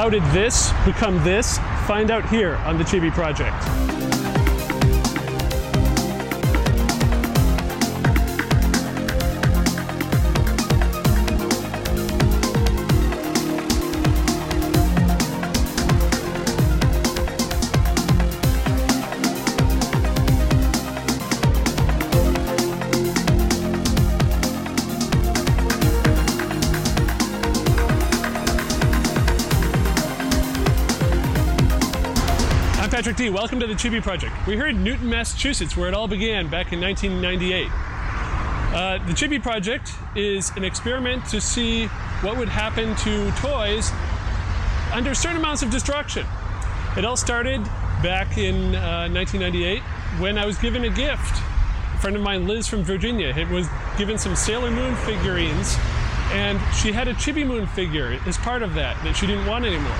How did this become this? Find out here on the Chibi Project. D. Welcome to the Chibi Project. We're here in Newton, Massachusetts, where it all began back in 1998. Uh, the Chibi Project is an experiment to see what would happen to toys under certain amounts of destruction. It all started back in uh, 1998 when I was given a gift. A friend of mine, Liz from Virginia, it was given some Sailor Moon figurines, and she had a Chibi Moon figure as part of that that she didn't want anymore.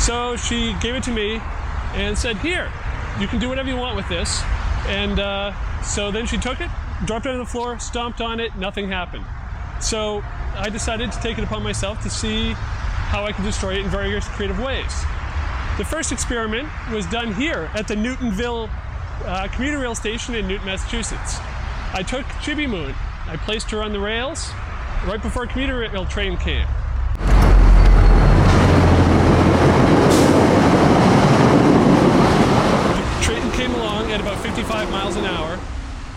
So she gave it to me and said, Here, you can do whatever you want with this. And uh, so then she took it, dropped it on the floor, stomped on it, nothing happened. So I decided to take it upon myself to see how I could destroy it in various creative ways. The first experiment was done here at the Newtonville uh, commuter rail station in Newton, Massachusetts. I took Chibi Moon, I placed her on the rails right before a commuter rail train came. Train came along at about 55 miles an hour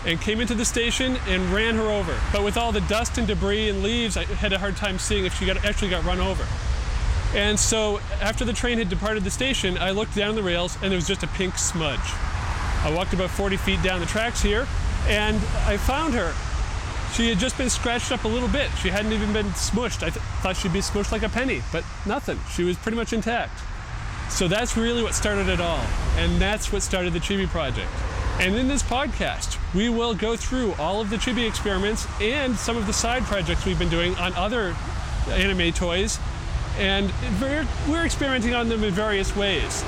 and came into the station and ran her over. But with all the dust and debris and leaves, I had a hard time seeing if she got, actually got run over. And so after the train had departed the station, I looked down the rails and there was just a pink smudge. I walked about 40 feet down the tracks here and I found her. She had just been scratched up a little bit. She hadn't even been smushed. I th- thought she'd be smushed like a penny, but nothing. She was pretty much intact. So that's really what started it all. And that's what started the Chibi Project. And in this podcast, we will go through all of the Chibi experiments and some of the side projects we've been doing on other anime toys. And we're, we're experimenting on them in various ways.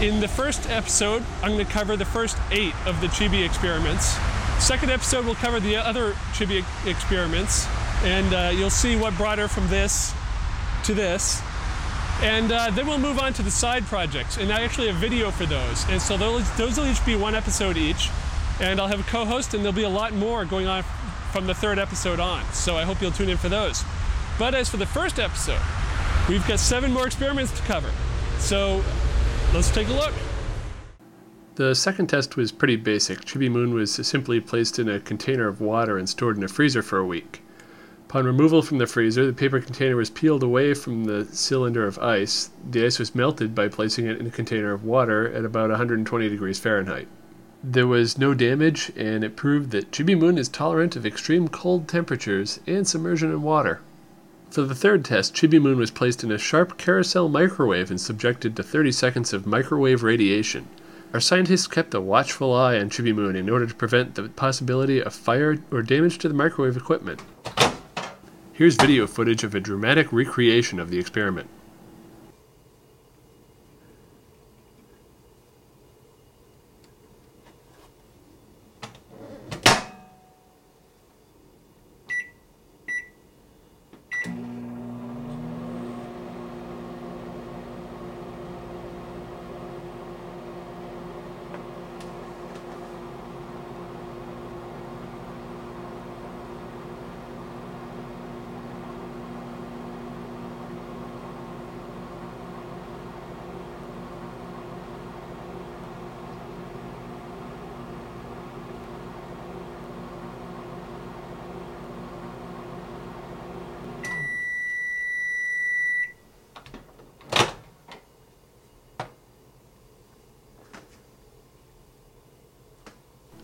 In the first episode, I'm going to cover the first eight of the Chibi experiments. Second episode, we'll cover the other Chibi experiments. And uh, you'll see what brought her from this to this. And uh, then we'll move on to the side projects, and I actually have video for those. And so those, will each be one episode each, and I'll have a co-host, and there'll be a lot more going on from the third episode on. So I hope you'll tune in for those. But as for the first episode, we've got seven more experiments to cover. So let's take a look. The second test was pretty basic. Chibi Moon was simply placed in a container of water and stored in a freezer for a week. Upon removal from the freezer, the paper container was peeled away from the cylinder of ice. The ice was melted by placing it in a container of water at about 120 degrees Fahrenheit. There was no damage, and it proved that Chibi Moon is tolerant of extreme cold temperatures and submersion in water. For the third test, Chibi Moon was placed in a Sharp Carousel microwave and subjected to 30 seconds of microwave radiation. Our scientists kept a watchful eye on Chibi Moon in order to prevent the possibility of fire or damage to the microwave equipment. Here's video footage of a dramatic recreation of the experiment.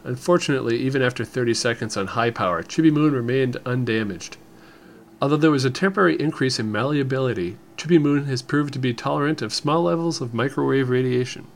Unfortunately, even after 30 seconds on high power, Chibi Moon remained undamaged. Although there was a temporary increase in malleability, Chibi Moon has proved to be tolerant of small levels of microwave radiation.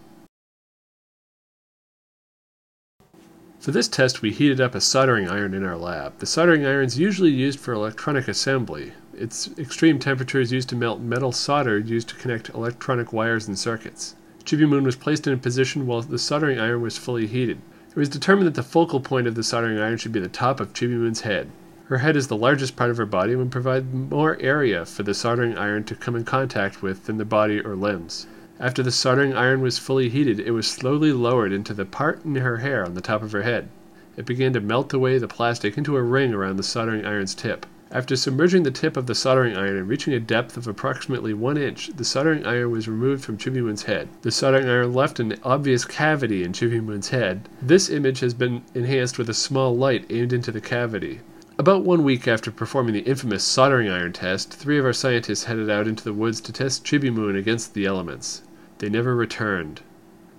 For this test, we heated up a soldering iron in our lab. The soldering iron is usually used for electronic assembly. Its extreme temperature is used to melt metal solder used to connect electronic wires and circuits. Chibi Moon was placed in a position while the soldering iron was fully heated. It was determined that the focal point of the soldering iron should be the top of Chibi Moon's head. Her head is the largest part of her body and would provide more area for the soldering iron to come in contact with than the body or limbs. After the soldering iron was fully heated, it was slowly lowered into the part in her hair on the top of her head. It began to melt away the plastic into a ring around the soldering iron's tip. After submerging the tip of the soldering iron and reaching a depth of approximately one inch, the soldering iron was removed from Chibi Moon's head. The soldering iron left an obvious cavity in Chibi Moon's head. This image has been enhanced with a small light aimed into the cavity. About one week after performing the infamous soldering iron test, three of our scientists headed out into the woods to test Chibi Moon against the elements. They never returned.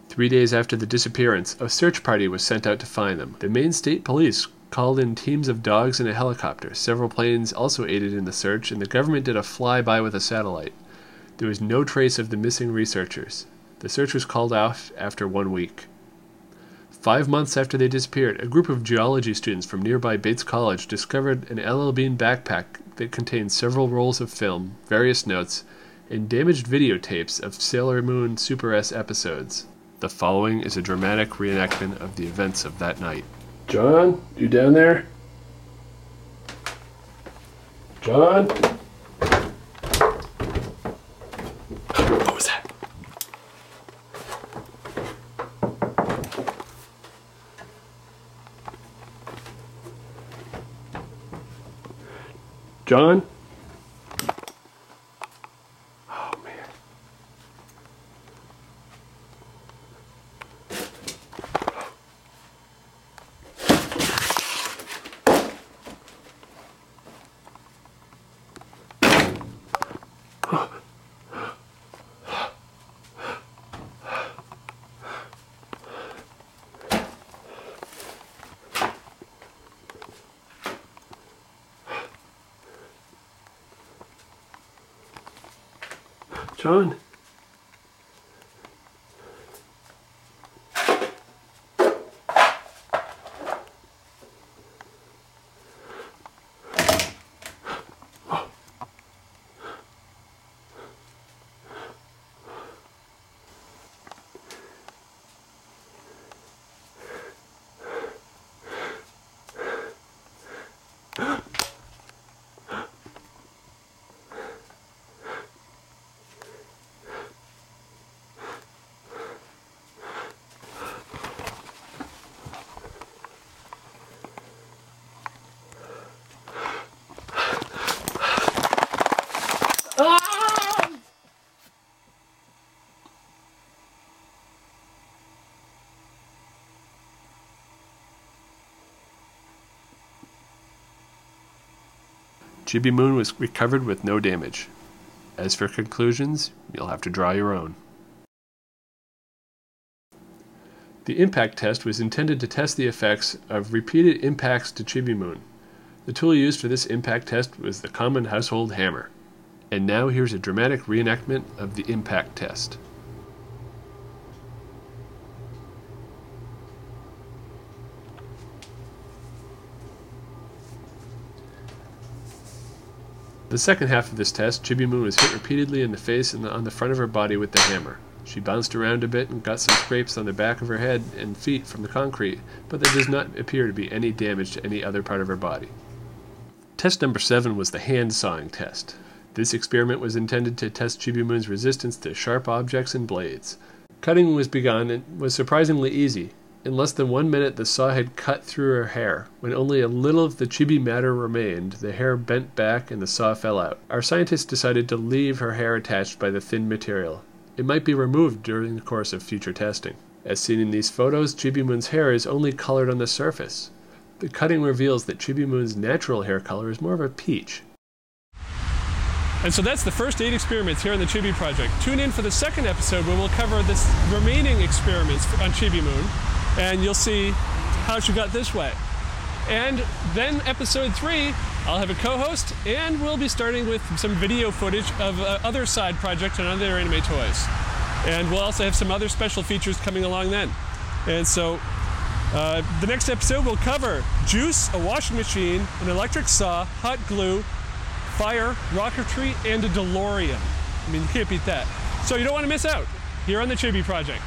Three days after the disappearance, a search party was sent out to find them. The Maine State Police called in teams of dogs and a helicopter. Several planes also aided in the search, and the government did a flyby with a satellite. There was no trace of the missing researchers. The search was called off after one week. Five months after they disappeared, a group of geology students from nearby Bates College discovered an LL Bean backpack that contained several rolls of film, various notes, and damaged videotapes of Sailor Moon Super S episodes. The following is a dramatic reenactment of the events of that night. John, you down there? John? What was that? John? John? Chibi Moon was recovered with no damage. As for conclusions, you'll have to draw your own. The impact test was intended to test the effects of repeated impacts to Chibi Moon. The tool used for this impact test was the common household hammer. And now here's a dramatic reenactment of the impact test. The second half of this test, Chibi Moon was hit repeatedly in the face and on the front of her body with the hammer. She bounced around a bit and got some scrapes on the back of her head and feet from the concrete, but there does not appear to be any damage to any other part of her body. Test number seven was the hand sawing test. This experiment was intended to test Chibi Moon's resistance to sharp objects and blades. Cutting was begun and was surprisingly easy. In less than one minute, the saw had cut through her hair. When only a little of the chibi matter remained, the hair bent back and the saw fell out. Our scientists decided to leave her hair attached by the thin material. It might be removed during the course of future testing. As seen in these photos, Chibi Moon's hair is only colored on the surface. The cutting reveals that Chibi Moon's natural hair color is more of a peach. And so that's the first eight experiments here on the Chibi Project. Tune in for the second episode where we'll cover the remaining experiments on Chibi Moon and you'll see how she got this way. And then episode three, I'll have a co-host, and we'll be starting with some video footage of uh, other side projects and other anime toys. And we'll also have some other special features coming along then. And so uh, the next episode will cover juice, a washing machine, an electric saw, hot glue, fire, rocketry, and a DeLorean. I mean, you can't beat that. So you don't want to miss out here on the Chibi Project.